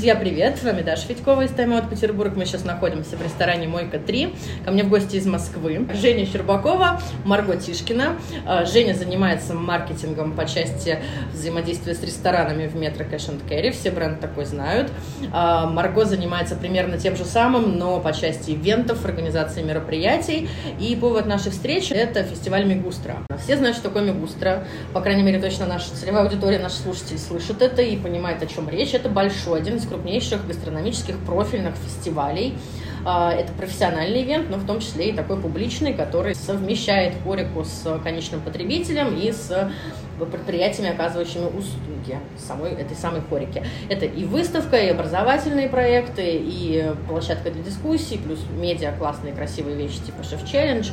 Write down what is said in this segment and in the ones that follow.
Друзья, привет! С вами Даша Федькова из Тайм Аут Петербург. Мы сейчас находимся в ресторане Мойка 3. Ко мне в гости из Москвы Женя Щербакова, Марго Тишкина. А, Женя занимается маркетингом по части взаимодействия с ресторанами в метро Cash and Carry. Все бренды такой знают. А, Марго занимается примерно тем же самым, но по части ивентов, организации мероприятий. И повод нашей встречи – это фестиваль Мигустра. Все знают, что такое Мигустра. По крайней мере, точно наша целевая аудитория, наши слушатели слышат это и понимают, о чем речь. Это большой, один из крупнейших гастрономических профильных фестивалей. А, это профессиональный ивент, но в том числе и такой публичный, который совмещает хорику с конечным потребителем и с предприятиями, оказывающими услуги самой этой самой хорики. Это и выставка, и образовательные проекты, и площадка для дискуссий, плюс медиа классные красивые вещи типа шеф-челлендж.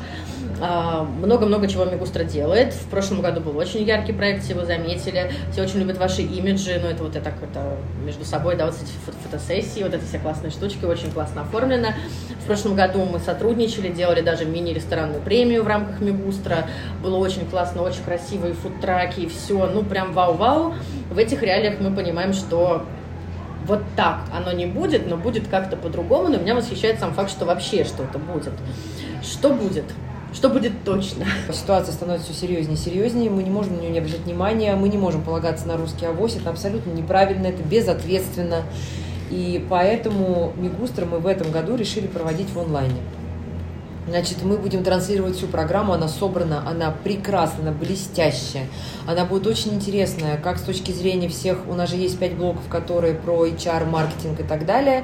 А, много-много чего Мегустра делает. В прошлом году был очень яркий проект, все его заметили. Все очень любят ваши имиджи, но это вот я так это между собой, да, вот эти фотосессии, вот эти все классные штучки, очень классно оформлено. В прошлом году мы сотрудничали, делали даже мини-ресторанную премию в рамках Мегустра. Было очень классно, очень красивые фудтраки и все. Ну, прям вау-вау. В этих реалиях мы понимаем, что вот так оно не будет, но будет как-то по-другому. Но меня восхищает сам факт, что вообще что-то будет. Что будет? Что будет точно? Ситуация становится все серьезнее и серьезнее. Мы не можем на нее не обращать внимания. Мы не можем полагаться на русский авось. Это абсолютно неправильно, это безответственно. И поэтому Мигустра мы в этом году решили проводить в онлайне. Значит, мы будем транслировать всю программу, она собрана, она прекрасна, она блестящая, она будет очень интересная, как с точки зрения всех, у нас же есть пять блоков, которые про HR, маркетинг и так далее,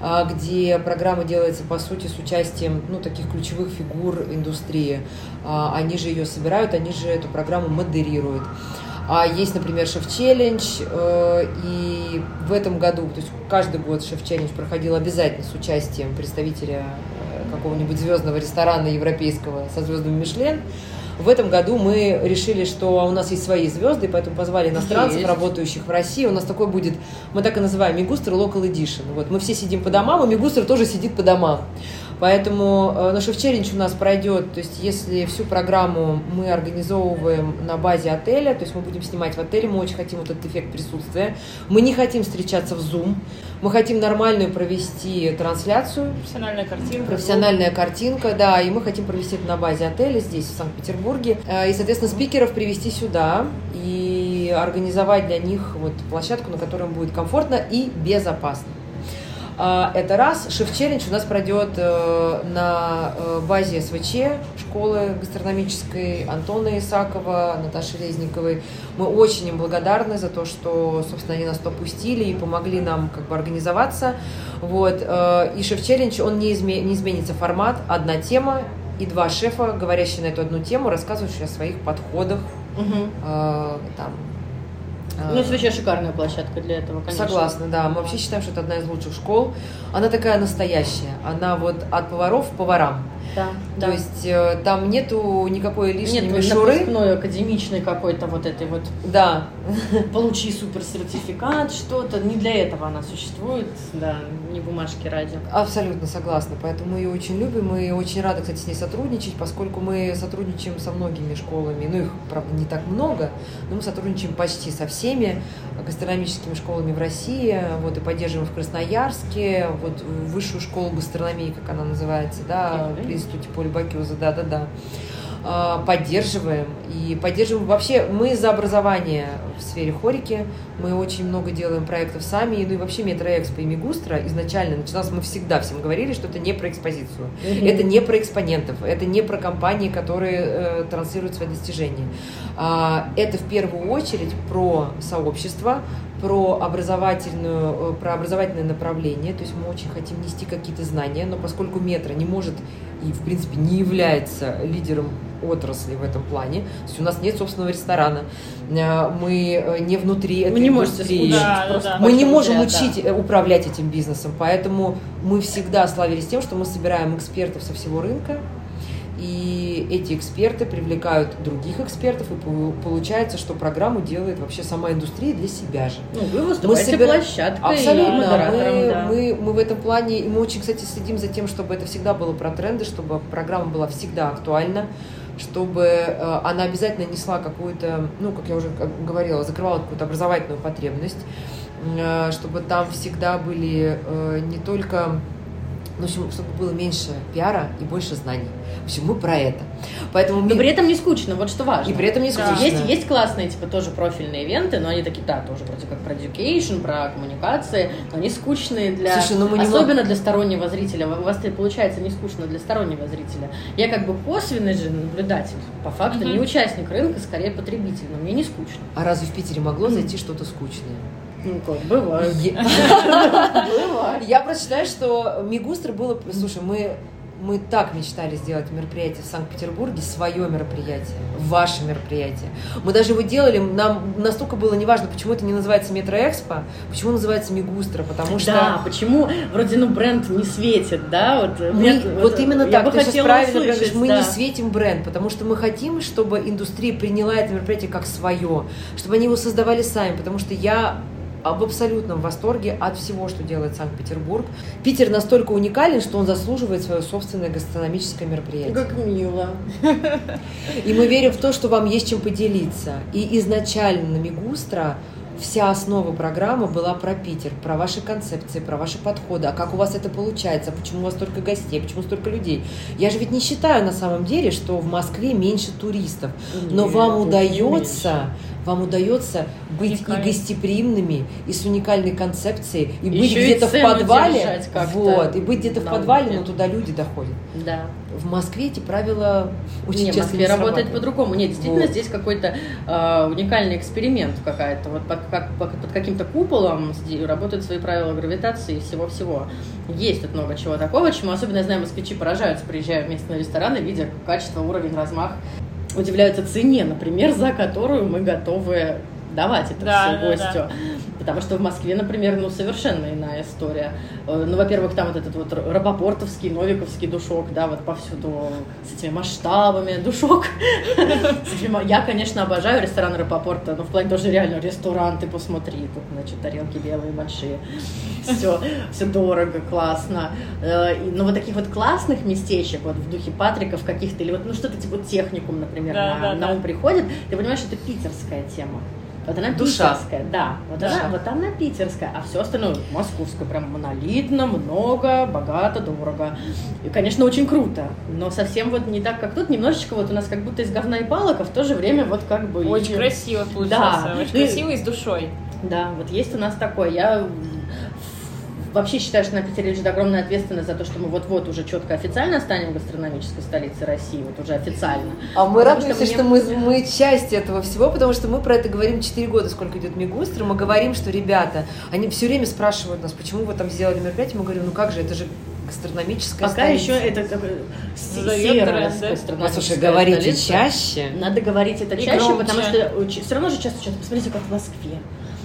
а, где программа делается, по сути, с участием, ну, таких ключевых фигур индустрии. А, они же ее собирают, они же эту программу модерируют. А есть, например, шеф-челлендж, э, и в этом году, то есть каждый год шеф-челлендж проходил обязательно с участием представителя какого-нибудь звездного ресторана европейского со звездами Мишлен. В этом году мы решили, что у нас есть свои звезды, поэтому позвали иностранцев, есть. работающих в России. У нас такой будет, мы так и называем, Мигустер Local Edition. Вот, мы все сидим по домам, и Мигустер тоже сидит по домам. Поэтому э, наш челлендж у нас пройдет, то есть если всю программу мы организовываем на базе отеля, то есть мы будем снимать в отеле, мы очень хотим вот этот эффект присутствия. Мы не хотим встречаться в Zoom, мы хотим нормальную провести трансляцию. Профессиональная картинка. Профессиональная картинка, да, и мы хотим провести это на базе отеля здесь, в Санкт-Петербурге. Э, и, соответственно, спикеров привести сюда и организовать для них вот площадку, на которой им будет комфортно и безопасно. А, это раз. Шеф-челлендж у нас пройдет э, на э, базе СВЧ, школы гастрономической Антона Исакова, Наташи Резниковой. Мы очень им благодарны за то, что, собственно, они нас попустили и помогли нам как бы организоваться. Вот. Э, и шеф-челлендж, он не, изме- не изменится формат, одна тема и два шефа, говорящие на эту одну тему, рассказывающие о своих подходах, угу. там, ну, это вообще шикарная площадка для этого, конечно. Согласна, да. Мы вообще считаем, что это одна из лучших школ. Она такая настоящая. Она вот от поваров к поварам. Да, То да. есть э, там нету никакой лишней Нет мишуры. Нет академичной какой-то вот этой вот. Да. Получи супер сертификат, что-то. Не для этого она существует, да, не бумажки ради. Абсолютно согласна. Поэтому мы ее очень любим и очень рады, кстати, с ней сотрудничать, поскольку мы сотрудничаем со многими школами. Ну, их, правда, не так много, но мы сотрудничаем почти со всеми гастрономическими школами в России. Вот, и поддерживаем в Красноярске, вот высшую школу гастрономии, как она называется, да, при институте Поля Бакюза, да-да-да. А, поддерживаем. И поддерживаем вообще, мы за образование в сфере хорики, мы очень много делаем проектов сами, ну и вообще Метроэкспо и Мигустра изначально начиналось, мы всегда всем говорили, что это не про экспозицию, mm-hmm. это не про экспонентов, это не про компании, которые э, транслируют свои достижения. А, это в первую очередь про сообщество, про образовательную, э, про образовательное направление, то есть мы очень хотим нести какие-то знания, но поскольку метро не может и, в принципе, не является лидером отрасли в этом плане. То есть у нас нет собственного ресторана, э, мы э, не внутри этой не индустрии, да, да, мы не можем учить да. управлять этим бизнесом, поэтому мы всегда славились тем, что мы собираем экспертов со всего рынка, и эти эксперты привлекают других экспертов, и получается, что программу делает вообще сама индустрия для себя же. Ну, вы выступаете мы собир... площадкой Абсолютно. И мы, да. мы, мы в этом плане, и мы очень, кстати, следим за тем, чтобы это всегда было про тренды, чтобы программа была всегда актуальна, чтобы э, она обязательно несла какую-то, ну, как я уже говорила, закрывала какую-то образовательную потребность. э, чтобы там всегда были э, не только в общем, чтобы было меньше пиара и больше знаний. В общем, мы про это. Поэтому но при этом не скучно, вот что важно. И при этом не скучно. Да. Есть, есть классные, типа, тоже профильные ивенты, но они такие, да, тоже вроде как про education, про коммуникации, но они скучные для... Слушай, ну мы особенно мог... для стороннего зрителя. У вас это получается не скучно для стороннего зрителя. Я как бы косвенный же наблюдатель, по факту, mm-hmm. не участник рынка, скорее потребитель, но мне не скучно. А разве в Питере могло зайти что-то скучное? Ну как, бывает. Я просто считаю, что Мигустр было... Слушай, мы мы так мечтали сделать мероприятие в Санкт-Петербурге, свое мероприятие, ваше мероприятие. Мы даже его делали, нам настолько было неважно, почему это не называется Метроэкспо, почему называется Мигустра, потому что... Да, почему вроде, ну, бренд не светит, да? Вот, мы, нет, вот, вот именно так, ты сейчас правильно говоришь, мы да. не светим бренд, потому что мы хотим, чтобы индустрия приняла это мероприятие как свое, чтобы они его создавали сами, потому что я в абсолютном восторге от всего, что делает Санкт-Петербург. Питер настолько уникален, что он заслуживает свое собственное гастрономическое мероприятие. Как мило. И мы верим в то, что вам есть чем поделиться. И изначально на Мигустра вся основа программы была про Питер, про ваши концепции, про ваши подходы, а как у вас это получается, почему у вас столько гостей, почему столько людей. Я же ведь не считаю на самом деле, что в Москве меньше туристов, но Нет, вам удается вам удается быть и гостеприимными, и с уникальной концепцией, и быть где-то в подвале. Вот, и быть где-то в подвале, но туда люди доходят. Да. В Москве эти правила очень Нет, часто в Москве не работает по-другому. Нет, действительно, вот. здесь какой-то э, уникальный эксперимент какая-то. Вот под, как, под каким-то куполом работают свои правила гравитации и всего-всего. Есть тут много чего такого, чему особенно, я знаю, москвичи поражаются, приезжая в местные рестораны, видя качество, уровень, размах удивляются цене, например, за которую мы готовы давать это да, все да, гостю. Да. Потому что в Москве, например, ну, совершенно иная история. Э, ну, во-первых, там вот этот вот Рапопортовский, Новиковский душок, да, вот повсюду с этими масштабами душок. Я, конечно, обожаю ресторан Рапопорта, но в плане тоже реально ресторан, ты посмотри, тут, значит, тарелки белые, большие. Все, все дорого, классно. Э, но вот таких вот классных местечек, вот в духе Патриков каких-то, или вот, ну, что-то типа техникум, например, на, на ум приходит, ты понимаешь, это питерская тема. Вот она Душа. питерская, да. Вот, Душа. Она, вот она питерская, а все остальное московское, прям монолитно, много, богато, дорого. И, конечно, очень круто, но совсем вот не так, как тут, немножечко вот у нас как будто из говна и палок, а в то же время вот как бы... Очень и... красиво получается, да. очень красиво и с душой. Да, вот есть у нас такое. Я вообще считаю, что на Питере лежит огромная ответственность за то, что мы вот-вот уже четко официально станем гастрономической столицей России, вот уже официально. А мы радуемся, что, мне... что мы, мы часть этого всего, потому что мы про это говорим 4 года, сколько идет Мигустр, мы говорим, что ребята, они все время спрашивают нас, почему вы там сделали мероприятие, мы говорим, ну как же, это же гастрономическая Пока столица. еще это серая гастрономическая Слушай, говорите столица. чаще. Надо говорить это чаще, громче. потому что все равно же часто что-то, посмотрите, как в Москве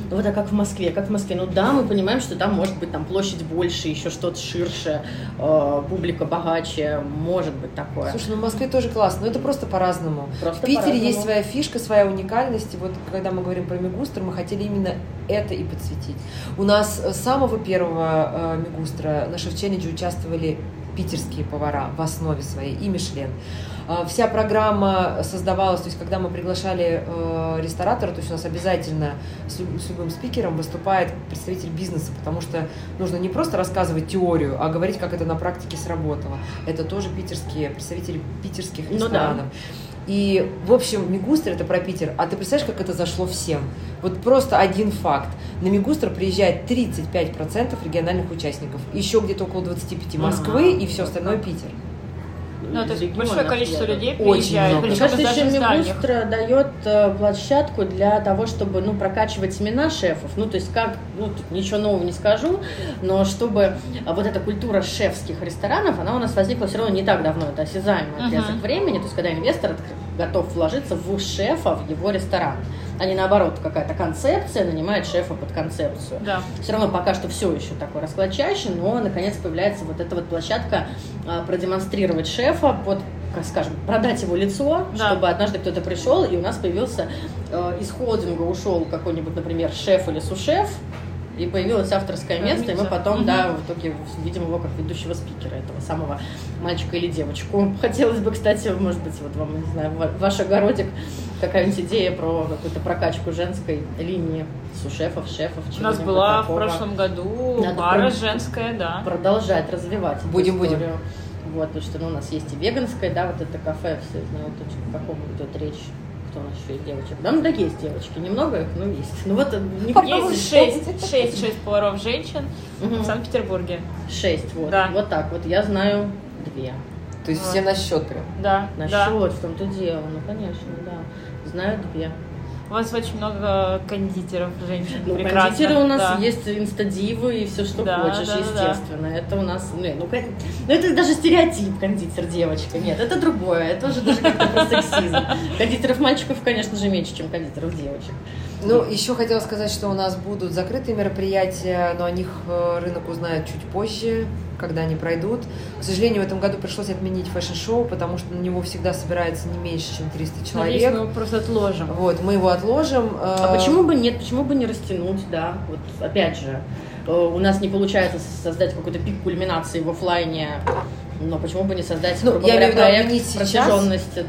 ну вот а как в Москве? Как в Москве? Ну да, мы понимаем, что там может быть там площадь больше, еще что-то ширше, э, публика богаче, может быть такое. Слушай, ну в Москве тоже классно, но это просто по-разному. Просто в Питере по есть своя фишка, своя уникальность. И вот когда мы говорим про Мегустр, мы хотели именно это и подсветить. У нас с самого первого э, Мегустра на Шевченедже участвовали питерские повара в основе своей и Мишлен. А, вся программа создавалась, то есть когда мы приглашали э, ресторатора, то есть у нас обязательно с, с любым спикером выступает представитель бизнеса, потому что нужно не просто рассказывать теорию, а говорить, как это на практике сработало. Это тоже питерские представители питерских ресторанов. Ну, да. И, в общем, Мигустр это про Питер. А ты представляешь, как это зашло всем? Вот просто один факт. На Мигустр приезжает 35% региональных участников. Еще где-то около 25 Москвы ага. и все остальное Питер. Ну, то есть большое количество людей приезжает. Очень Мне кажется, еще Мигустра дает площадку для того, чтобы ну, прокачивать семена шефов. Ну, то есть как, ну, тут ничего нового не скажу, но чтобы вот эта культура шефских ресторанов, она у нас возникла все равно не так давно, это осязаемый отрезок uh-huh. времени, то есть когда инвестор готов вложиться в шефа, в его ресторан а не наоборот какая-то концепция нанимает шефа под концепцию. Да. Все равно пока что все еще такой расклад чаще, но наконец появляется вот эта вот площадка а, продемонстрировать шефа под как скажем, продать его лицо, да. чтобы однажды кто-то пришел, и у нас появился э, из холдинга ушел какой-нибудь, например, шеф или сушеф, и появилось авторское место, и мы потом, угу. да, в итоге видим его как ведущего спикера, этого самого мальчика или девочку. Хотелось бы, кстати, может быть, вот вам, не знаю, ваш огородик какая-нибудь идея про какую-то прокачку женской линии сушефов, шефов? У нас была такого? в прошлом году Надо пара женская, да. Продолжать развивать Будем, будем. Вот, потому что ну, у нас есть и веганское, да, вот это кафе, все знают, о каком идет речь кто у нас еще есть девочек? Да, ну да есть девочки, немного их, но есть. Ну вот не есть шесть, шесть, шесть поваров женщин угу. в Санкт-Петербурге. Шесть, вот. Да. Вот так вот. Я знаю две. То есть вот. все на счет прям? Да. На да. счет, в том-то дело. Ну, конечно, да. Знаю две. У вас очень много кондитеров, женщин. Ну, Прекрасно. кондитеры у нас да. есть инстадивы и все, что да, хочешь, да, естественно. Да. Это у нас, ну, ну, ну, это даже стереотип кондитер девочка. Нет, это другое. Это уже даже как-то сексизм. Кондитеров мальчиков, конечно же, меньше, чем кондитеров девочек. Ну, еще хотела сказать, что у нас будут закрытые мероприятия, но о них э, рынок узнает чуть позже, когда они пройдут. К сожалению, в этом году пришлось отменить fashion show, потому что на него всегда собирается не меньше, чем 300 человек. Надеюсь, мы его просто отложим. Вот, мы его отложим. А почему бы нет, почему бы не растянуть, да? Вот опять же, э, у нас не получается создать какой-то пик кульминации в офлайне но почему бы не создать, ну, я имею в виду отменить сейчас,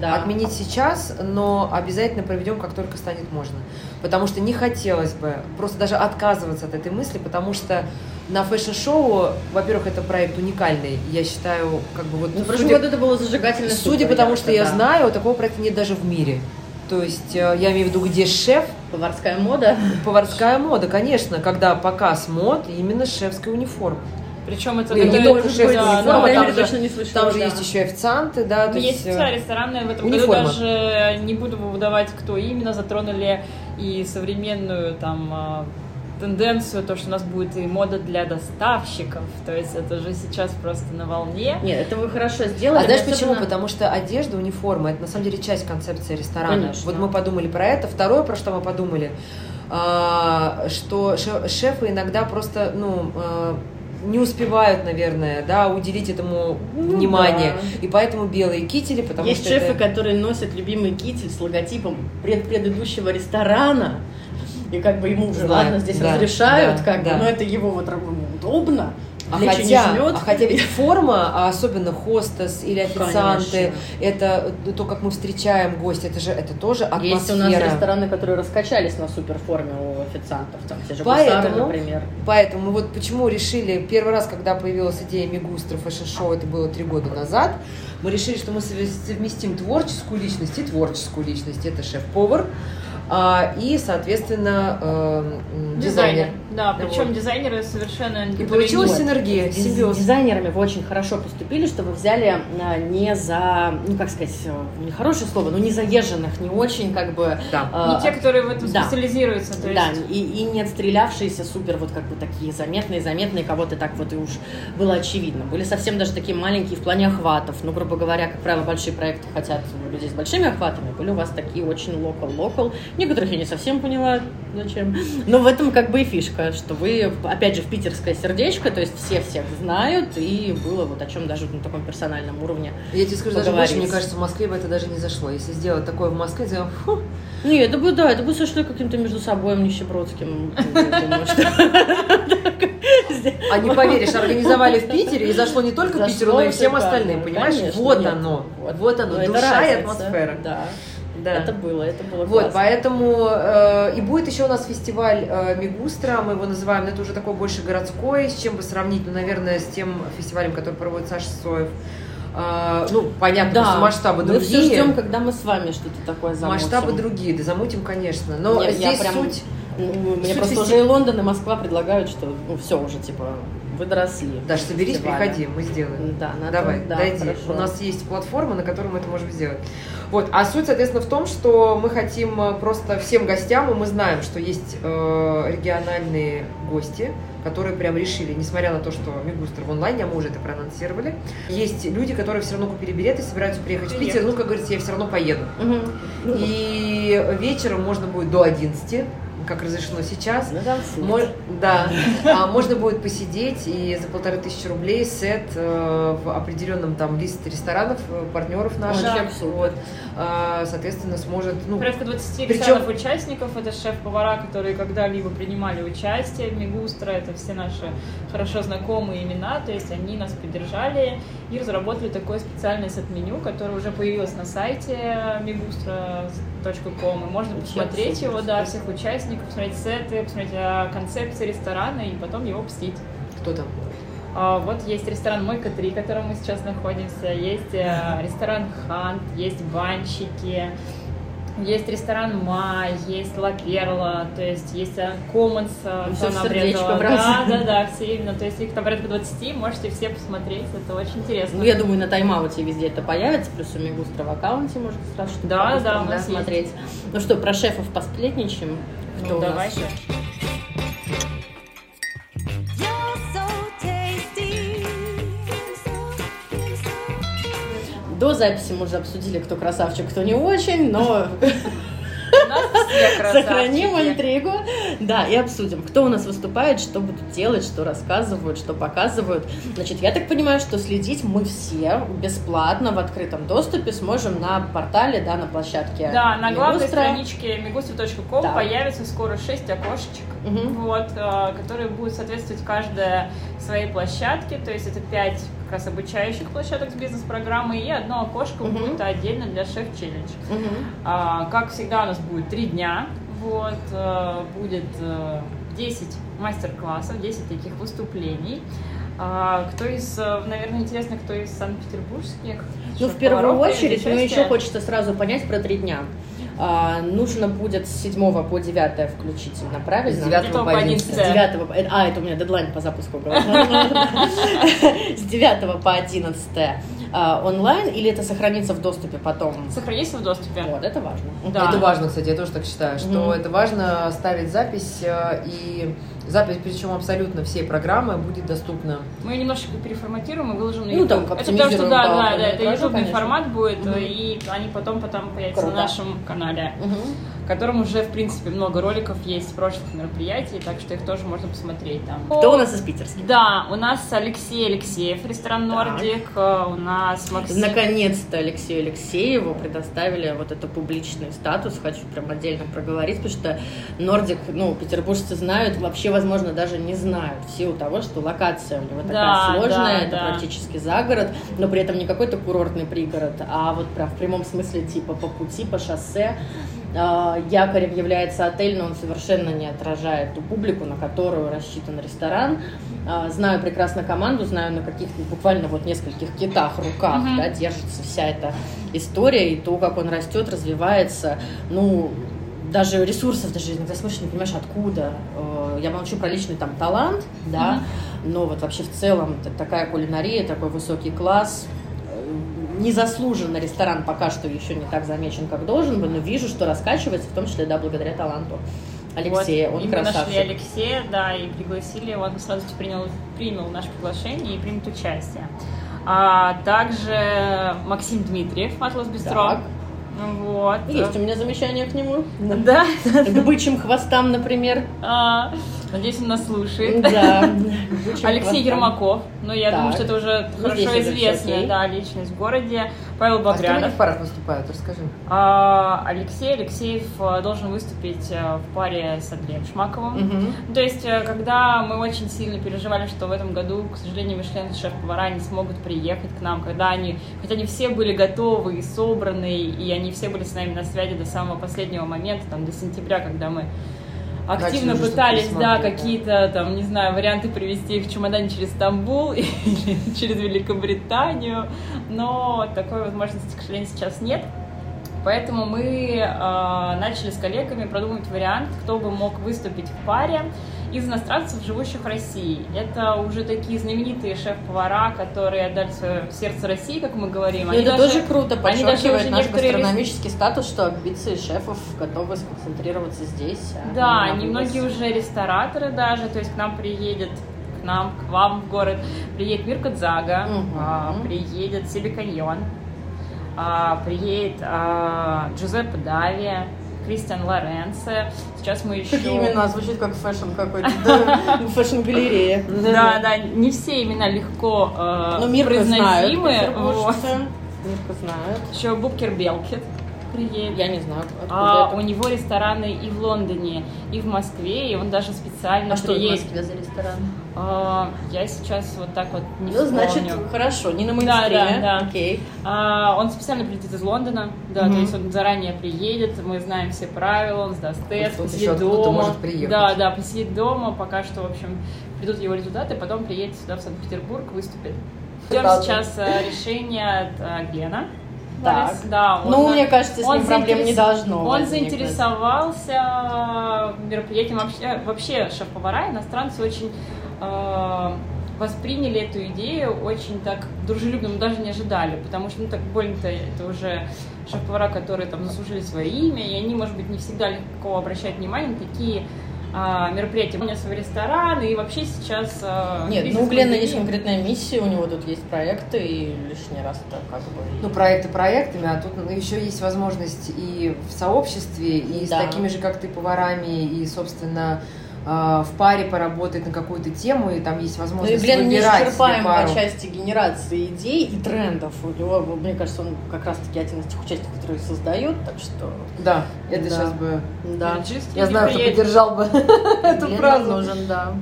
да. отменить сейчас, но обязательно проведем, как только станет можно. Потому что не хотелось бы просто даже отказываться от этой мысли, потому что на fashion show, во-первых, это проект уникальный, я считаю, как бы вот... Ну, в прошлом году это было зажигательно. Судя по тому, что да. я знаю, такого проекта нет даже в мире. То есть э, я имею в виду, где шеф. Поварская мода. Поварская мода, конечно, когда показ мод именно шефской униформы. Причем это не, не только шеф да, униформа, там, же, точно не слышала, там же да. есть еще официанты, да. Ну, есть специальные э, ресторанные в этом униформа. году даже не буду выдавать, кто именно затронули и современную там а, тенденцию, то, что у нас будет и мода для доставщиков. То есть это же сейчас просто на волне. Нет, это вы хорошо сделали. А знаешь особенно... почему? Потому что одежда, униформа, это на самом деле часть концепции ресторана. Конечно. Вот мы подумали про это. Второе, про что мы подумали, а, что шефы иногда просто, ну, не успевают, наверное, да, уделить этому ну, внимание. Да. И поэтому белые кители, потому Есть что шефы, это... которые носят любимый китель с логотипом пред предыдущего ресторана. И как бы ему уже, ладно, здесь да, разрешают, да, как да. бы, но это его вот удобно. А хотя, а хотя ведь форма, а особенно хостес или официанты, Конечно. это то, как мы встречаем гостя, это же это тоже атмосфера. Есть у нас рестораны, которые раскачались на суперформе у официантов, там те же поэтому, Гусары, например. Поэтому вот почему решили, первый раз, когда появилась идея MEGUSTRO fashion show, это было три года назад, мы решили, что мы совместим творческую личность и творческую личность. Это шеф-повар, а, и, соответственно, э, дизайнер. дизайнер. Да, причем вот. дизайнеры совершенно... И получилась вот. синергия, симбиоз. С дизайнерами вы очень хорошо поступили, что вы взяли а, не за, ну как сказать, нехорошее слово, но не заезженных, не очень как бы... Да. Э, не те, которые в этом да. специализируются. То есть... Да, и, и не отстрелявшиеся супер вот как бы такие заметные, заметные, кого-то так вот и уж было очевидно. Были совсем даже такие маленькие в плане охватов. Ну, грубо говоря, как правило, большие проекты хотят людей с большими охватами. Были у вас такие очень локал-локал. Некоторых я не совсем поняла, зачем. Но в этом как бы и фишка, что вы, опять же, в питерское сердечко, то есть все всех знают, и было вот о чем даже на таком персональном уровне Я тебе скажу, даже больше, мне кажется, в Москве бы это даже не зашло. Если сделать такое в Москве, то фу. Не, это бы, да, это бы сошло каким-то между собой нищебродским. А не поверишь, организовали в Питере, и зашло не только Питеру, но и всем остальным, понимаешь? Вот оно, вот оно, ну, душа и атмосфера. Да. Да. Это было, это было Вот, поэтому э, и будет еще у нас фестиваль э, Мигустра, мы его называем, но это уже такой больше городской, с чем бы сравнить, ну, наверное, с тем фестивалем, который проводит Саша Соев. Uh, ну, понятно, да. масштабы другие. Мы все ждем, когда мы с вами что-то такое замутим. Масштабы другие, да замутим, конечно. Но я, здесь я прям, суть... Мне суть просто фести... уже и Лондон, и Москва предлагают, что ну, все уже, типа, вы доросли. Даш, соберись, фестиваля. приходи, мы сделаем. Да, надо, Давай, да, дойди. Хорошо. У нас есть платформа, на которой мы это можем сделать. Вот. А суть, соответственно, в том, что мы хотим э, просто всем гостям, и мы знаем, что есть э, региональные гости, которые прям решили, несмотря на то, что Мигустр в онлайне, а мы уже это проанонсировали, есть люди, которые все равно купили билеты, собираются приехать в Питер, ну, как говорится, я все равно поеду. Угу. И вечером можно будет до 11 как разрешено сейчас. Ну, Мож, да, а, можно будет посидеть и за полторы тысячи рублей сет э, в определенном там листе ресторанов, э, партнеров наших. Ой, вот, э, соответственно, сможет... Ну, Порядка 20 Причем... участников, это шеф-повара, которые когда-либо принимали участие в Мегустро, это все наши хорошо знакомые имена, то есть они нас поддержали и разработали такое специальное сет-меню, которое уже появилось на сайте Мегустро megustra.com, и можно посмотреть его, да, всех участников, посмотреть сеты, посмотреть а, концепции ресторана и потом его посетить. Кто там? А, вот есть ресторан Мойка 3, в котором мы сейчас находимся, есть а, ресторан Хант, есть банщики, есть ресторан Ма, есть Ла Перла, то есть есть Commons, все сердечко Да, да, да, все именно. То есть их там порядка 20, можете все посмотреть, это очень интересно. Ну, я думаю, на тайм-ауте везде это появится, плюс у Мегустра в аккаунте можно сразу что-то да, да, да, смотреть. Есть. Ну что, про шефов посплетничаем? Кто ну, давайте. До записи мы уже обсудили, кто красавчик, кто не очень, но Сохраним интригу. Да, и обсудим, кто у нас выступает, что будут делать, что рассказывают, что показывают. Значит, я так понимаю, что следить мы все бесплатно в открытом доступе сможем на портале, да, на площадке Да, на главной страничке megustra.com да. появится скоро 6 окошечек, угу. вот, э, которые будут соответствовать каждая своей площадке, то есть это 5 как раз обучающих площадок с бизнес-программой и одно окошко угу. будет отдельно для шеф-челлендж. Угу. А, как всегда у нас будет 3 дня, вот, э, будет 10 э, мастер-классов, 10 таких выступлений. А, кто из, э, наверное, интересно, кто из Санкт-Петербургских? Ну, в первую очередь, мне еще хочется сразу понять про три дня. А, нужно будет с 7 по 9 включительно, правильно? С 9 по 11. С 9, а, это у меня дедлайн по запуску. С 9 по 11 а, онлайн или это сохранится в доступе потом? Сохранится в доступе. Вот, это важно. Да. Это важно, кстати, я тоже так считаю, что это важно ставить запись э, и запись, причем абсолютно всей программы будет доступна. Мы ее немножечко переформатируем и выложим на YouTube. Ну, там, это потому что, да, да, да, это YouTube формат будет, угу. и они потом, потом появятся Круто. на нашем канале. Угу в котором уже, в принципе, много роликов есть с прошлых мероприятий, так что их тоже можно посмотреть там. Кто у нас из питерских? Да, у нас Алексей Алексеев, ресторан Нордик, э, у нас Максим... Наконец-то Алексею Алексееву предоставили вот это публичный статус, хочу прям отдельно проговорить, потому что Нордик, ну, петербуржцы знают, вообще, возможно, даже не знают, в силу того, что локация у него такая да, сложная, да, это да. практически за город, но при этом не какой-то курортный пригород, а вот прям в прямом смысле типа по пути, по шоссе, якорем является отель, но он совершенно не отражает ту публику, на которую рассчитан ресторан. А, знаю прекрасно команду, знаю на каких-то буквально вот нескольких китах, руках, mm-hmm. да, держится вся эта история и то, как он растет, развивается. Ну, даже ресурсов, даже иногда смотришь, не понимаешь, откуда. Э, я молчу про личный там талант, да, mm-hmm. но вот вообще в целом такая кулинария, такой высокий класс, незаслуженно ресторан пока что еще не так замечен, как должен бы, но вижу, что раскачивается, в том числе, да, благодаря таланту. Алексея, вот, он и красавчик. мы нашли Алексея, да, и пригласили его, он сразу принял, принял наше приглашение и примет участие. А также Максим Дмитриев, Атлас Бистро. Так. Вот. Есть у меня замечание к нему. Да. К бычьим хвостам, например. А, Надеюсь, он нас слушает. Да. Алексей Ермаков. Ну, я думаю, что это уже ну, хорошо известная да, личность в городе. Павел Багрянов. А в парах выступают? Расскажи. А, Алексей Алексеев э, должен выступить э, в паре с Андреем Шмаковым. То есть, э, когда мы очень сильно переживали, что в этом году, к сожалению, Мишлен шеф-повара не смогут приехать к нам, когда они, хотя они все были готовы и собраны, и они все были с нами на связи до самого последнего момента, там, до сентября, когда мы активно пытались, да, какие-то там, не знаю, варианты привести их в чемодане через Стамбул или через Великобританию, но такой возможности, к сожалению, сейчас нет. Поэтому мы э, начали с коллегами продумывать вариант, кто бы мог выступить в паре из иностранцев, живущих в России. Это уже такие знаменитые шеф-повара, которые отдали свое сердце России, как мы говорим. Они это даже, тоже круто, подчеркивает наш гастрономический рес... статус, что амбиции шефов готовы сконцентрироваться здесь. А да, они многие уже рестораторы даже, то есть к нам приедет к нам, к вам в город приедет Мирко Дзаго, угу. а, приедет Себе Каньон, а, приедет а, Джузеппе Дави, Кристиан Лоренце. Сейчас мы еще... Какие имена? Звучит как fashion какой-то, fashion-галерея. Да, да, не все имена легко э, произносимы. Мирка знает. Еще Букер Белкет. Приедет. Я не знаю, а, У него рестораны и в Лондоне, и в Москве, и он даже специально а приедет. что в Москве за ресторан? А, я сейчас вот так вот не ну, вспомню. значит, хорошо, не на мейнстриме. Да, да, да. Окей. А, он специально прилетит из Лондона, да, Мгм. то есть он заранее приедет, мы знаем все правила, он сдаст тест, Вот посидит дома. может приехать. Да, да, посидит дома, пока что, в общем, придут его результаты, потом приедет сюда, в Санкт-Петербург, выступит. Ждем сейчас э, решения от э, Глена. Так. Да, он, Ну, э, мне кажется, с он ним проблем не заинтерес- должно Он возникнуть. заинтересовался мероприятием. Вообще, вообще шеф-повара, иностранцы очень э, восприняли эту идею очень так дружелюбно, мы даже не ожидали, потому что, ну, так больно-то это уже шеф-повара, которые там заслужили свое имя, и они, может быть, не всегда легко обращают внимание на такие а, мероприятия. У меня свой ресторан, и вообще сейчас... а, Нет, ну у Глена есть конкретная миссия, у него тут есть проекты, и лишний раз это как бы... Ну, проекты проектами, а тут ну, еще есть возможность и в сообществе, и с Да. такими же, как ты, поварами, и, собственно, в паре поработать на какую-то тему, и там есть Ну и возможность Глен не выбирать себе исчерпаем пару. по части генерации идей и трендов. У него, мне кажется, он как раз-таки один из тех участников, которые создают, так что... Да, это Да. сейчас бы... Да. Джиски Я знаю, кто приедет. поддержал бы эту фразу. нужен, да.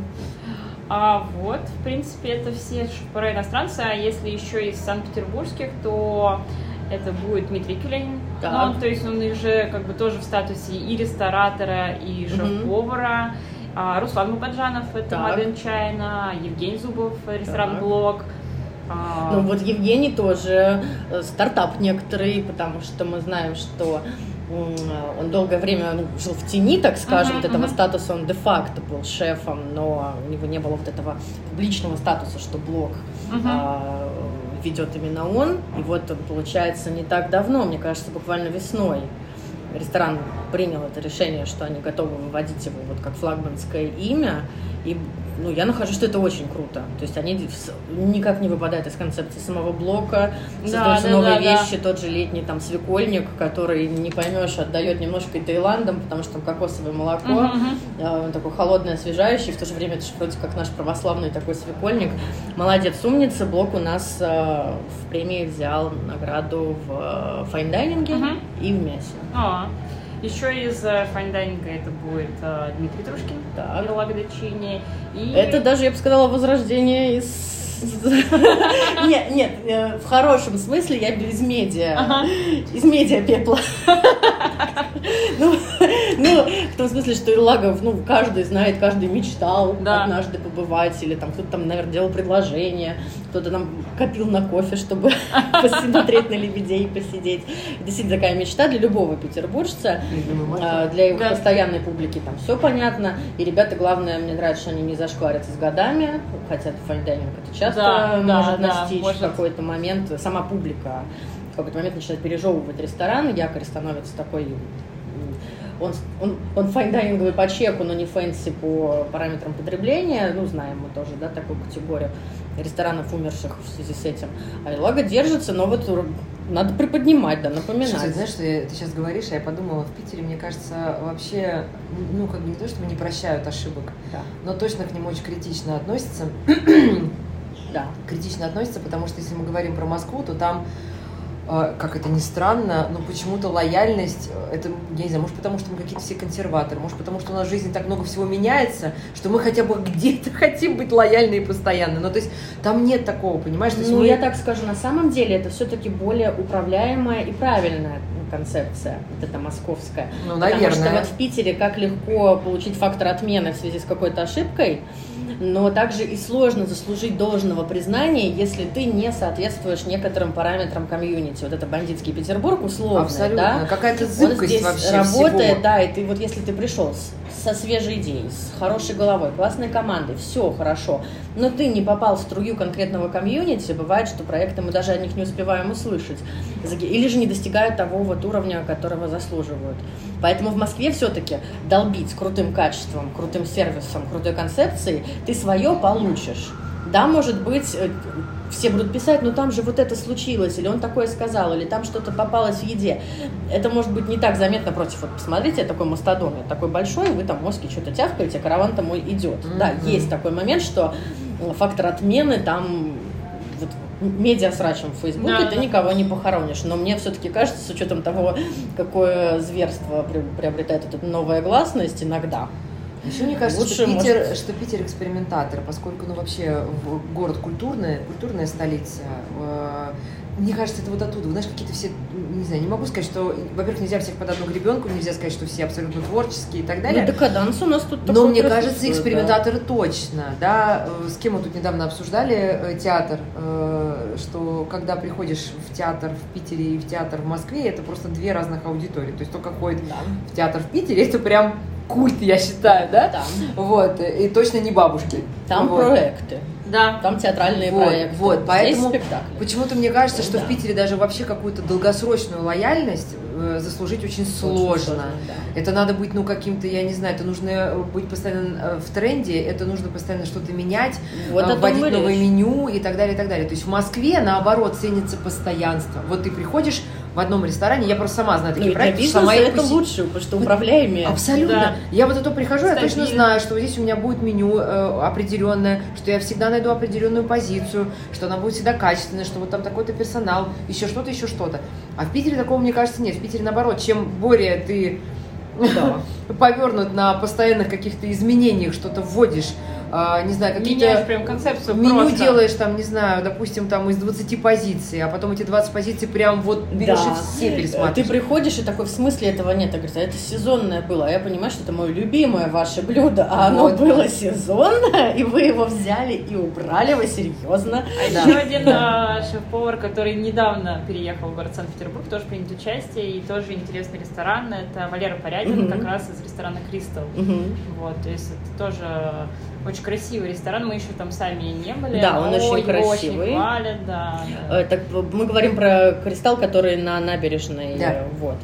А вот, в принципе, это все шеф-повара иностранцы, а если еще из санкт-петербургских, то это будет Дмитрий Кюленин. Так. Ну, то есть он уже как бы тоже в статусе и ресторатора, и шеф-повара. А, Руслан Мабаджанов, это Так. China, Евгений Зубов, ресторан Так. Блок. А, Ну вот Евгений тоже э, стартап некоторый, потому что мы знаем, что он долгое время жил в тени, так скажем, Мгм, вот этого мгм. статуса, он де-факто был шефом, но у него не было вот этого публичного статуса, что блог Мгм. а, ведет именно он. И вот он, получается, не так давно, мне кажется, буквально весной, ресторан принял это решение, что они готовы выводить его вот как флагманское имя. И ну, я нахожу, что это очень круто. То есть они никак не выпадают из концепции самого блока, Да, создаются да, новые да, да. вещи, тот же летний там свекольник, который не поймешь, отдает немножко и Таиландом, потому что там кокосовое молоко, мгм. а, он такой холодный, освежающий, в то же время это же вроде как наш православный такой свекольник. Молодец, умница. Блок у нас а, в премии взял награду в а, fine dining е Мгм. и в мясе. Еще из э, fine dining а это будет э, Дмитрий Трушкин, Так. Il Lago dei Cigni. И... Это даже, я бы сказала, возрождение из... Нет, нет, э, в хорошем смысле я без медиа. Из медиа пепла. Ну, ну, в том смысле, что Ирлагов, ну, каждый знает, каждый мечтал Да. однажды побывать, или там кто-то там, наверное, делал предложение, кто-то там копил на кофе, чтобы посмотреть на лебедей, посидеть. Это действительно такая мечта для любого петербуржца. А, Для Да. постоянной публики там все понятно. И ребята, главное, мне нравится, что они не зашкварятся с годами, хотя fine dining это часто может да, настичь в какой-то момент. Сама публика в какой-то момент начинает пережевывать ресторан, якорь становится такой он, он, он fine dining овый по чеку, но не fancy по параметрам потребления. Ну, знаем мы тоже, да, такую категорию ресторанов, умерших в связи с этим. А Il Lago держится, но вот надо приподнимать, да, напоминать. Слушай, знаешь, что я- ты сейчас говоришь, а я подумала, в Питере, мне кажется, вообще, ну, как бы не то, что не прощают ошибок, Да. но точно к ним очень критично относятся. Да. критично относятся, потому что если мы говорим про Москву, то там, как это ни странно, но почему-то лояльность, э, это, я не знаю, может потому, что мы какие-то все консерваторы, может потому, что у нас в жизни так много всего меняется, что мы хотя бы где-то хотим быть лояльны и постоянны. Ну, то есть там нет такого, понимаешь? То есть Ну, мы- я так скажу, на самом деле это все-таки более управляемая и правильная концепция, вот эта московская. Ну, Потому что наверное. вот в Питере как легко получить фактор отмены в связи с какой-то ошибкой, но также и сложно заслужить должного признания, если ты не соответствуешь некоторым параметрам комьюнити. Вот это бандитский Петербург условно, Абсолютно. да? Какая-то Он зыбкость здесь вообще работает, всего. да, и ты вот если ты пришел с- со свежей идеей, с хорошей головой, классной командой, все хорошо, но ты не попал в струю конкретного комьюнити, бывает, что проекты мы даже о них не успеваем услышать, или же не достигают того вот уровня, которого заслуживают. Поэтому в Москве все-таки долбить крутым качеством, крутым сервисом, крутой концепцией, ты свое получишь. Да, может быть, э, все будут писать, но там же вот это случилось, или он такое сказал, или там что-то попалось в еде. Это может быть не так заметно против. Вот посмотрите, такой мастодон, я такой большой, вы там мозги что-то тявкаете, караван там мой идет. Да, Мгм. есть такой момент, что э, фактор отмены там вот медиа-срачем в Фейсбуке да, ты да. никого не похоронишь. Но мне все-таки кажется, с учетом того, какое зверство приобретает эта новая гласность, иногда. Еще мне кажется, Лучше, что, Питер, может... что Питер экспериментатор, поскольку, ну, вообще, город культурная, культурная столица, э, мне кажется, это вот оттуда. Вы знаешь, какие-то все, не знаю, не могу сказать, что, во-первых, нельзя всех под одну гребенку, нельзя сказать, что все абсолютно творческие и так далее. Ну, декаданс у нас тут Но мне кажется, экспериментаторы да. точно, да. Э, с кем мы тут недавно обсуждали э, театр, что когда приходишь в театр в Питере и в театр в Москве, это просто две разных аудитории. То есть только ходит да. в театр в Питере, это прям культ, я считаю, да? Да. Вот, и точно не бабушки. Там вот. проекты. Да. Там театральные вот, проекты. Вот, поэтому почему-то мне кажется, что да. в Питере даже вообще какую-то долгосрочную лояльность э, заслужить очень, очень сложно. сложно да. Это надо быть, ну, каким-то, я не знаю, это нужно быть постоянно э, в тренде, это нужно постоянно что-то менять, вот э, вводить новое меню и так далее, и так далее. То есть в Москве, наоборот, ценится постоянство. Вот ты приходишь в одном ресторане, я просто сама знаю такие ну, проекты, сама это пусть... лучше, потому что управляемые. Абсолютно. Да. Я вот это прихожу, Стабильно. я точно знаю, что здесь у меня будет меню э, определенное, что я всегда найду определенную позицию, что она будет всегда качественная, что вот там такой-то персонал, еще что-то, еще что-то. А в Питере такого, мне кажется, нет. В Питере, наоборот, чем более ты да. повернут на постоянных каких-то изменениях, что-то вводишь, а, не знаю, какие-то... прям концепцию Меню просто. делаешь там, не знаю, допустим, там из 20 позиций, а потом эти 20 позиций прям вот берешь да. и все пересматриваешь. Ты приходишь и такой, в смысле этого нет? Я говорю, это сезонное было. А я понимаю, что это мое любимое ваше блюдо, а оно вот. было сезонное, и вы его взяли и убрали, вы серьезно. А да. еще один а, шеф-повар, который недавно переехал в город Санкт-Петербург, тоже принят участие, и тоже интересный ресторан, это Валера Порядин, угу. как раз из ресторана Кристал. Угу. Вот, то есть это тоже очень красивый ресторан, мы еще там сами не были. Да, он очень красивый. Очень хвалят, да, да. Так, мы говорим про кристалл, который на набережной. Да. Вот.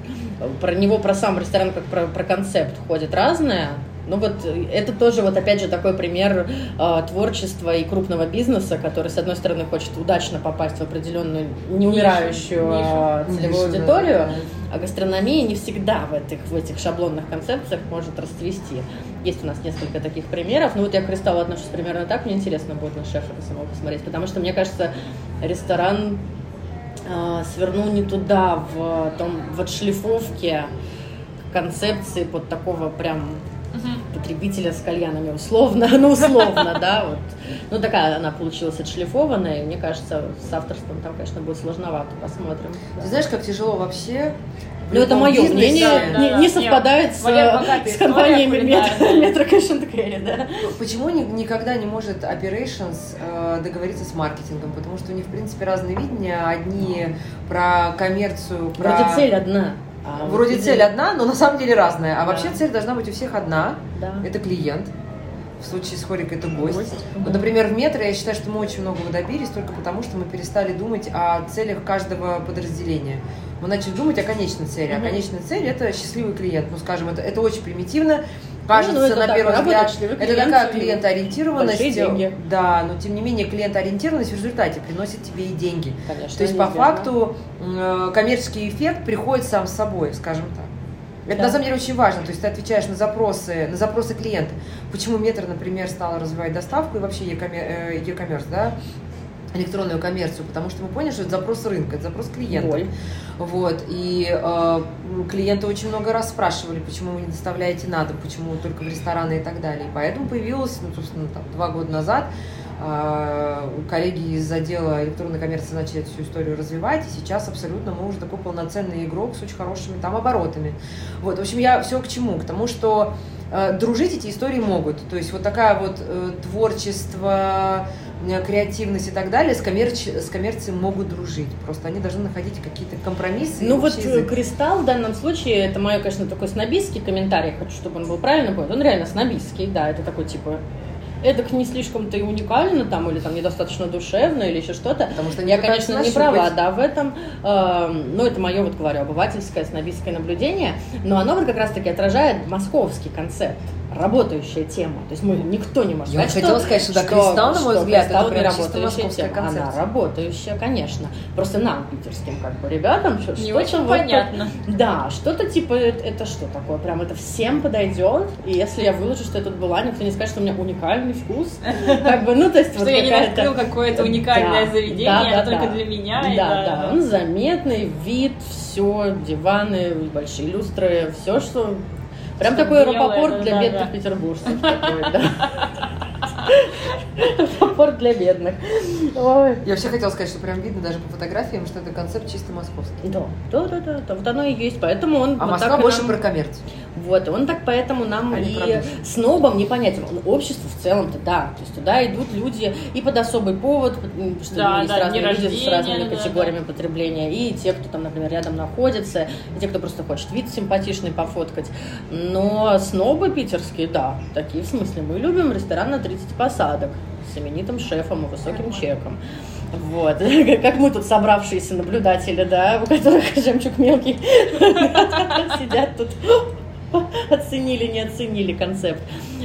Про него, про сам ресторан, как про, про концепт ходит разное. Ну вот это тоже вот опять же такой пример э, творчества и крупного бизнеса, который с одной стороны хочет удачно попасть в определенную неумирающую нишу, а, целевую нишу, аудиторию, да, да. а гастрономия не всегда в этих в этих шаблонных концепциях может расцвести. Есть у нас несколько таких примеров. Ну вот я к Кристаллу отношусь примерно так. Мне интересно будет на шефа самого посмотреть, потому что мне кажется ресторан э, свернул не туда в том в отшлифовке концепции под такого прям потребителя с кальянами условно, ну условно, да, вот. Ну такая она получилась отшлифованная, и мне кажется, с авторством там, конечно, будет сложновато, посмотрим. Ты знаешь, как тяжело вообще ну, это мое мнение, да, не, да, не совпадает с, с компаниями метро Cash and Carry, да. Почему ни, никогда не может Operations э, договориться с маркетингом? Потому что у них, в принципе, разные видения. Одни про коммерцию, про... Вроде цель одна. А Вроде вот цель одна, но на самом деле разная. А да. вообще цель должна быть у всех одна. Да. Это клиент. В случае с Хорикой это гость. гость. Вот, например, в метро я считаю, что мы очень многого добились только потому, что мы перестали думать о целях каждого подразделения. Мы начали думать о конечной цели. А конечная цель это счастливый клиент. Ну, скажем, это, это очень примитивно кажется ну, на первый взгляд, это такая клиентоориентированность. Да, но тем не менее клиентоориентированность в результате приносит тебе и деньги. Конечно, То есть по факту э, коммерческий эффект приходит сам с собой, скажем так. Это да. на самом деле очень важно. То есть ты отвечаешь на запросы, на запросы клиента. Почему Метр, например, стал развивать доставку и вообще e-commerce, да? Электронную коммерцию, потому что мы поняли, что это запрос рынка, это запрос клиента. Ой. Вот, и э, клиенты очень много раз спрашивали, почему вы не доставляете на дом, почему только в рестораны и так далее. И поэтому появилось, ну, собственно, там, два года назад э, коллеги из отдела электронной коммерции начали эту всю историю развивать, и сейчас абсолютно мы уже такой полноценный игрок с очень хорошими там оборотами. Вот, в общем, я все к чему? К тому, что э, дружить эти истории могут. То есть вот такая вот э, творчество, креативность и так далее с, коммерч... с коммерцией могут дружить. Просто они должны находить какие-то компромиссы. Ну вот язык. Кристалл в данном случае, это мой, конечно, такой снобистский комментарий, хочу, чтобы он был правильно понят. Он реально снобистский, да, это такой типа это не слишком-то и уникально там, или там недостаточно душевно, или еще что-то. Потому что я, конечно, не права, да, в этом. Э, ну, это мое, вот говорю, обывательское, снобистское наблюдение, но оно вот как раз-таки отражает московский концепт работающая тема. То есть мы никто не может Я сказать, хотела сказать, что, да, кристалл, на мой что взгляд, это прям не чисто работающая московская тема. Она концепция. работающая, конечно. Просто нам, питерским как бы ребятам, что- Не очень вот понятно. Да, что-то типа, это, это что такое? Прям это всем подойдет. И если я выложу, что я тут была, никто не скажет, что у меня уникальный вкус. Как бы, ну, то есть Что вот я не открыл какое-то уникальное Да, заведение, да, оно да, только да. для меня. Да, да, он заметный, вид, все, диваны, большие люстры, все, что... Прям такой белое, для да, бедных да. петербуржцев. такой, да. Аэропорт для бедных. Ой. Я вообще хотела сказать, что прям видно даже по фотографиям, что это концепт чисто московский. Да, да, да, да, да, вот оно и есть, поэтому он А вот Москва больше нам- про коммерцию. Вот, и он так поэтому нам А не и душу. снобам непонятен. Он общество в целом-то, да. То есть туда идут люди и под особый повод, что Да, есть да, разные люди с рождения, разными да, категориями потребления, и те, кто там, например, рядом находится, и те, кто просто хочет вид симпатичный пофоткать. Но снобы питерские, да, такие в смысле. Мы любим ресторан на 30 посадок с именитым шефом и высоким чеком. Вот, как мы тут собравшиеся наблюдатели, да, у которых жемчуг мелкий сидят тут оценили, не оценили концепт.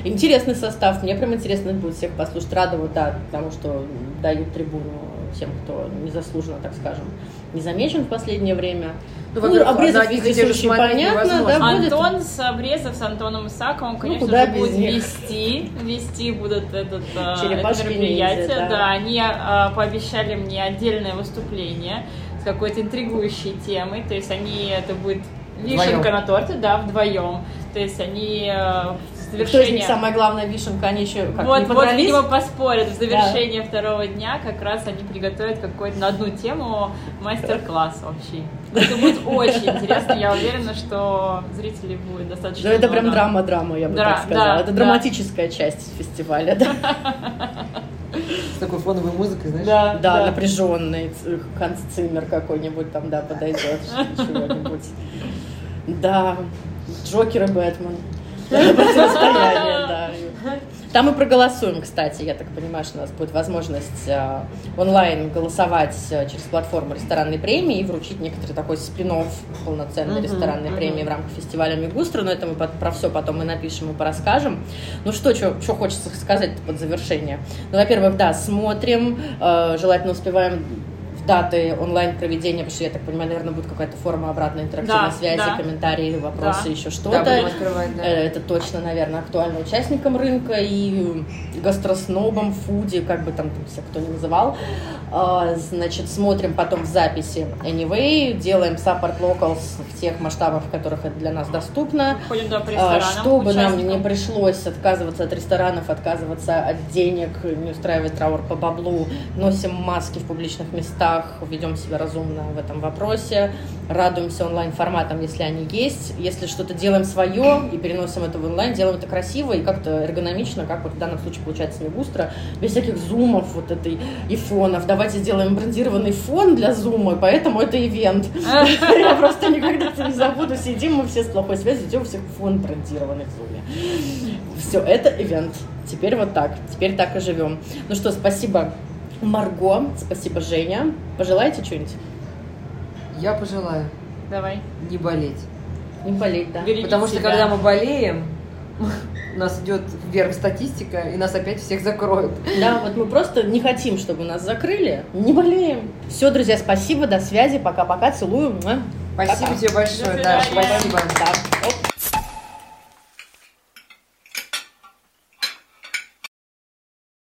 Интересный состав, мне прям интересно будет всех послушать. Рада вот, да, потому что дают трибуну тем, кто незаслуженно, так скажем, не замечен в последнее время. Ну, во-первых, тех же вездесущий, смотреть понятно, да, будет. Антон с Обрезов, с Антоном Исаковым, конечно куда же, без будут них? вести, вести будут этот, а, это мероприятие. ниндзя, да. да. они а, пообещали мне отдельное выступление с какой-то интригующей темой. То есть они, это будет вишенка Вдвоем. на торте, да, вдвоем. То есть они в Кто из них завершение... самая главная вишенка, они еще как, вот, не вот, видимо, поспорят. В завершение второго дня как раз они приготовят какой-то на одну тему мастер-класс вообще. Это будет очень интересно. Я уверена, что зрителей будет достаточно Ну, это прям драма-драма, я бы Дра- так сказала. да, это да. драматическая часть фестиваля, да. С такой фоновой музыкой, знаешь? Да, Да, да. напряженный Циммер какой-нибудь там, да, подойдет, чего-нибудь. Да, Джокер и Бэтмен. Противостояние, да. Там мы проголосуем, кстати, я так понимаю, что у нас будет возможность э, онлайн голосовать э, через платформу ресторанной премии и вручить некоторый такой спин полноценной Мгм, ресторанной мгм. премии в рамках фестиваля Мигустра, но это мы под- про все потом и напишем, и порасскажем. Ну что, что хочется сказать под завершение? Ну, во-первых, да, смотрим, э, желательно успеваем даты онлайн проведения, потому что, я так понимаю, наверное, будет какая-то форма обратной интерактивной Да, связи, да. комментарии, вопросы, Да. еще Да, что-то. открывать, да. Э, Это точно, наверное, актуально участникам рынка и гастроснобам, фуди, как бы там все кто не называл. А, Значит, смотрим потом в записи Anyway, делаем support locals в тех масштабах, в которых это для нас доступно. Ходим да, А. Чтобы нам не участникам. пришлось отказываться от ресторанов, отказываться от денег, не устраивать траур по баблу, носим маски в публичных местах, ведем себя разумно в этом вопросе, радуемся онлайн-форматам, если они есть. Если что-то делаем свое и переносим это в онлайн, делаем это красиво и как-то эргономично, как вот в данном случае получается Мегустро, без всяких зумов вот этой и фонов. Давайте сделаем брендированный фон для зума, поэтому это ивент. Я просто никогда это не забуду. Сидим мы все с плохой связью, идем всех фон брендированный в зуме. Все, это ивент. Теперь вот так. Теперь так и живем. Ну что, спасибо Марго, спасибо Женя. Пожелаете что-нибудь? Я пожелаю Давай. не болеть. Не болеть, да? Берегите Потому что себя. когда мы болеем, у нас идет вверх статистика, и нас опять всех закроют. Да, вот мы просто не хотим, чтобы нас закрыли. Не болеем. Все, друзья, спасибо, до связи, пока-пока, целую. Спасибо Пока. тебе большое, свидания. спасибо. Да.